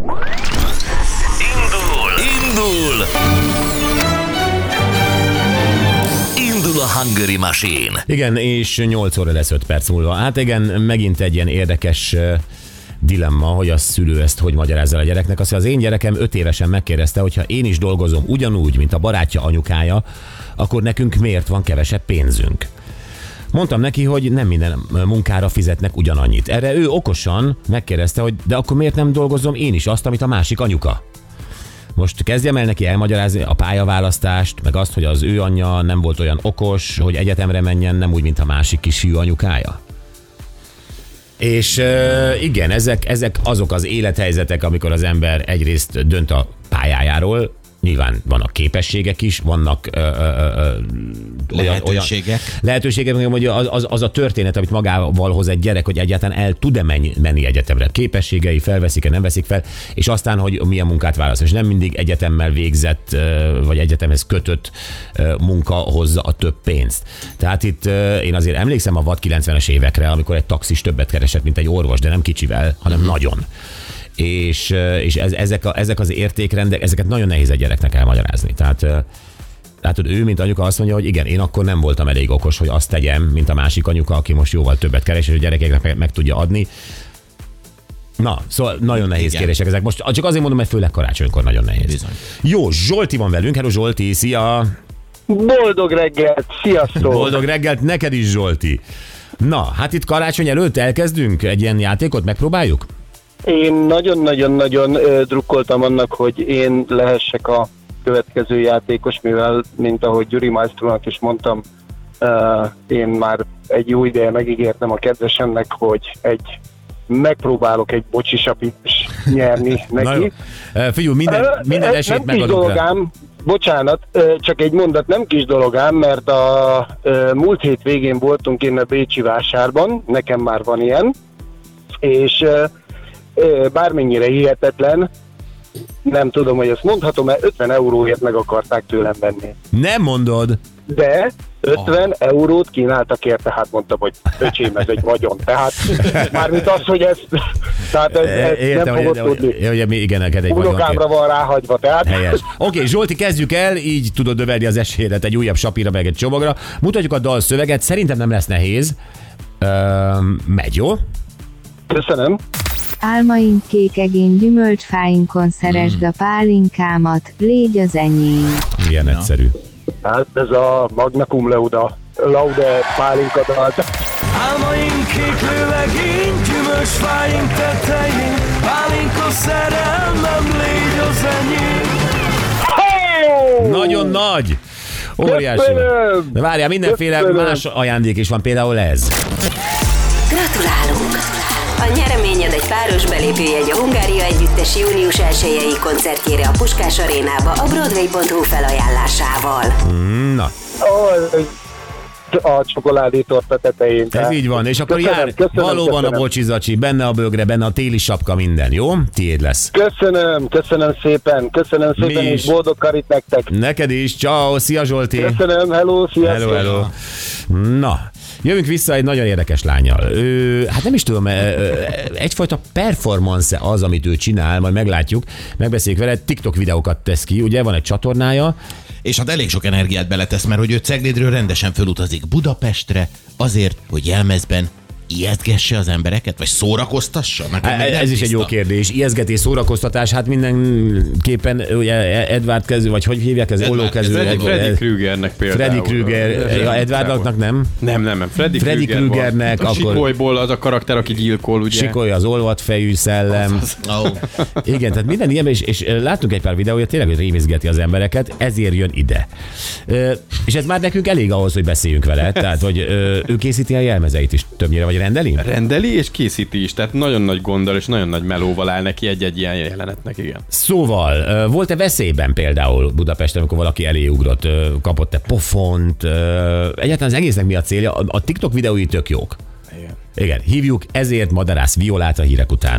Indul! Indul! Indul a Hungary Machine. Igen, és 8 óra lesz 5 perc múlva. Hát igen, megint egy ilyen érdekes dilemma, hogy a szülő ezt hogy magyarázza a gyereknek. Azt, hogy az én gyerekem 5 évesen megkérdezte, hogy ha én is dolgozom ugyanúgy, mint a barátja anyukája, akkor nekünk miért van kevesebb pénzünk? Mondtam neki, hogy nem minden munkára fizetnek ugyanannyit. Erre ő okosan megkérdezte, hogy de akkor miért nem dolgozom én is azt, amit a másik anyuka? Most kezdjem el neki elmagyarázni a pályaválasztást, meg azt, hogy az ő anyja nem volt olyan okos, hogy egyetemre menjen, nem úgy, mint a másik kisfiú anyukája. És igen, ezek, ezek azok az élethelyzetek, amikor az ember egyrészt dönt a pályájáról, nyilván vannak képességek is, vannak ö, ö, ö, Lehetőségek. Olyan, lehetőségek, hogy az, az, az, a történet, amit magával hoz egy gyerek, hogy egyáltalán el tud-e menni, menni egyetemre. Képességei felveszik-e, nem veszik fel, és aztán, hogy milyen munkát választ. És nem mindig egyetemmel végzett, vagy egyetemhez kötött munka hozza a több pénzt. Tehát itt én azért emlékszem a vad 90-es évekre, amikor egy taxis többet keresett, mint egy orvos, de nem kicsivel, hanem Mhm. nagyon és, és ez, ezek, a, ezek az értékrendek, ezeket nagyon nehéz egy gyereknek elmagyarázni. Tehát Látod, ő, mint anyuka azt mondja, hogy igen, én akkor nem voltam elég okos, hogy azt tegyem, mint a másik anyuka, aki most jóval többet keres, és a gyerekeknek meg, meg tudja adni. Na, szóval nagyon nehéz Igen. kérések ezek. Most csak azért mondom, mert főleg karácsonykor nagyon nehéz. Bizony. Jó, Zsolti van velünk. Hello Zsolti, szia! Boldog reggelt, sziasztok! Boldog reggelt neked is, Zsolti! Na, hát itt karácsony előtt elkezdünk egy ilyen játékot, megpróbáljuk? Én nagyon-nagyon-nagyon drukkoltam annak, hogy én lehessek a következő játékos, mivel, mint ahogy Gyuri Maestrónak is mondtam, én már egy jó ideje megígértem a kedvesemnek, hogy egy megpróbálok egy bocsisapit is nyerni neki. Figyelj, minden, minden esélyt nem megadunk rá. dologám, bocsánat, csak egy mondat, nem kis dologám, mert a múlt hét végén voltunk én a Bécsi vásárban, nekem már van ilyen, és bármennyire hihetetlen, nem tudom, hogy ezt mondhatom, mert 50 euróért meg akarták tőlem venni. Nem mondod. De 50 eurót kínáltak érte, hát mondtam, hogy öcsém, ez egy vagyon. Tehát mármint az, hogy ez, tehát ez, ez Értem, nem fogod hogy, tudni. hogy, hogy igen, neked egy Unokámra van ráhagyva, tehát Helyes. Oké, Zsolti, kezdjük el, így tudod növelni az esélyedet egy újabb sapira, meg egy csomagra. Mutatjuk a dal szöveget, szerintem nem lesz nehéz. Öm, megy, jó? köszönöm. Álmaink kékegén gyümölcsfáinkon szeresd a pálinkámat, légy az enyém. Milyen egyszerű. Hát ez a Magna Cum Lauda, Laude pálinka dal. Álmaink kék lövegény, gyümölcsfáink tetején, pálinka szerelmem, légy az enyém. Nagyon nagy! Óriási. Köszönöm! De várjál, mindenféle Köszönöm! más ajándék is van, például ez. Gratulálunk! A nyereményed egy páros belépőjegy a Hungária Együttes június 1 koncertjére a Puskás Arénába a Broadway.hu felajánlásával. Na, Ó, a csokoládé torta tetején. ez tehát- így van. És akkor Köszönöm, jár köszönöm, valóban a köszönöm. bocsizacsi, benne a bögre, benne a téli sapka, minden, jó? Tiéd lesz. Köszönöm, köszönöm szépen, köszönöm szépen, is. és boldog karit nektek. Neked is, ciao, szia Zsolti! Köszönöm, hello, sziasztok. Hello, hello. Na, jövünk vissza egy nagyon érdekes lányjal. Ő, hát nem is tudom, egyfajta performance az, amit ő csinál, majd meglátjuk, megbeszéljük vele, TikTok videókat tesz ki, ugye? Van egy csatornája, És hát elég sok energiát beletesz, mert hogy ő Ceglédről rendesen fölutazik Budapestre azért, hogy jelmezben ijesztgesse az embereket, vagy szórakoztassa? Nekem még nem Ez is egy jó kérdés. Ijeszgetés, szórakoztatás, hát mindenképpen ugye Edward kezű, vagy hogy hívják ez? Olló kezű. Freddy- Freddy Krügernek például. Freddy Krüger, ja, Edwardnak nem? Nem, nem, nem. Freddy, Freddy. Krügernek A Sikolyból az a karakter, aki gyilkol, ugye? Sikolja az olvatfejű szellem. Ó, Igen, tehát minden ilyen, és, és láttunk egy pár videója, tényleg, hogy rémizgeti az embereket, ezért jön ide. És ez már nekünk elég ahhoz, hogy beszéljünk vele, tehát, hogy ő készíti a jelmezeit is többnyire, vagy rendeli? Rendeli és készíti is, tehát nagyon nagy gonddal és nagyon nagy melóval áll neki egy-egy ilyen jelenetnek, igen. Szóval, volt-e veszélyben például Budapesten, amikor valaki elé ugrott, kapott-e pofont? Egyáltalán az egésznek mi a célja? A, a TikTok videói tök jók. Igen. Igen, hívjuk ezért Madarász Violát a hírek után.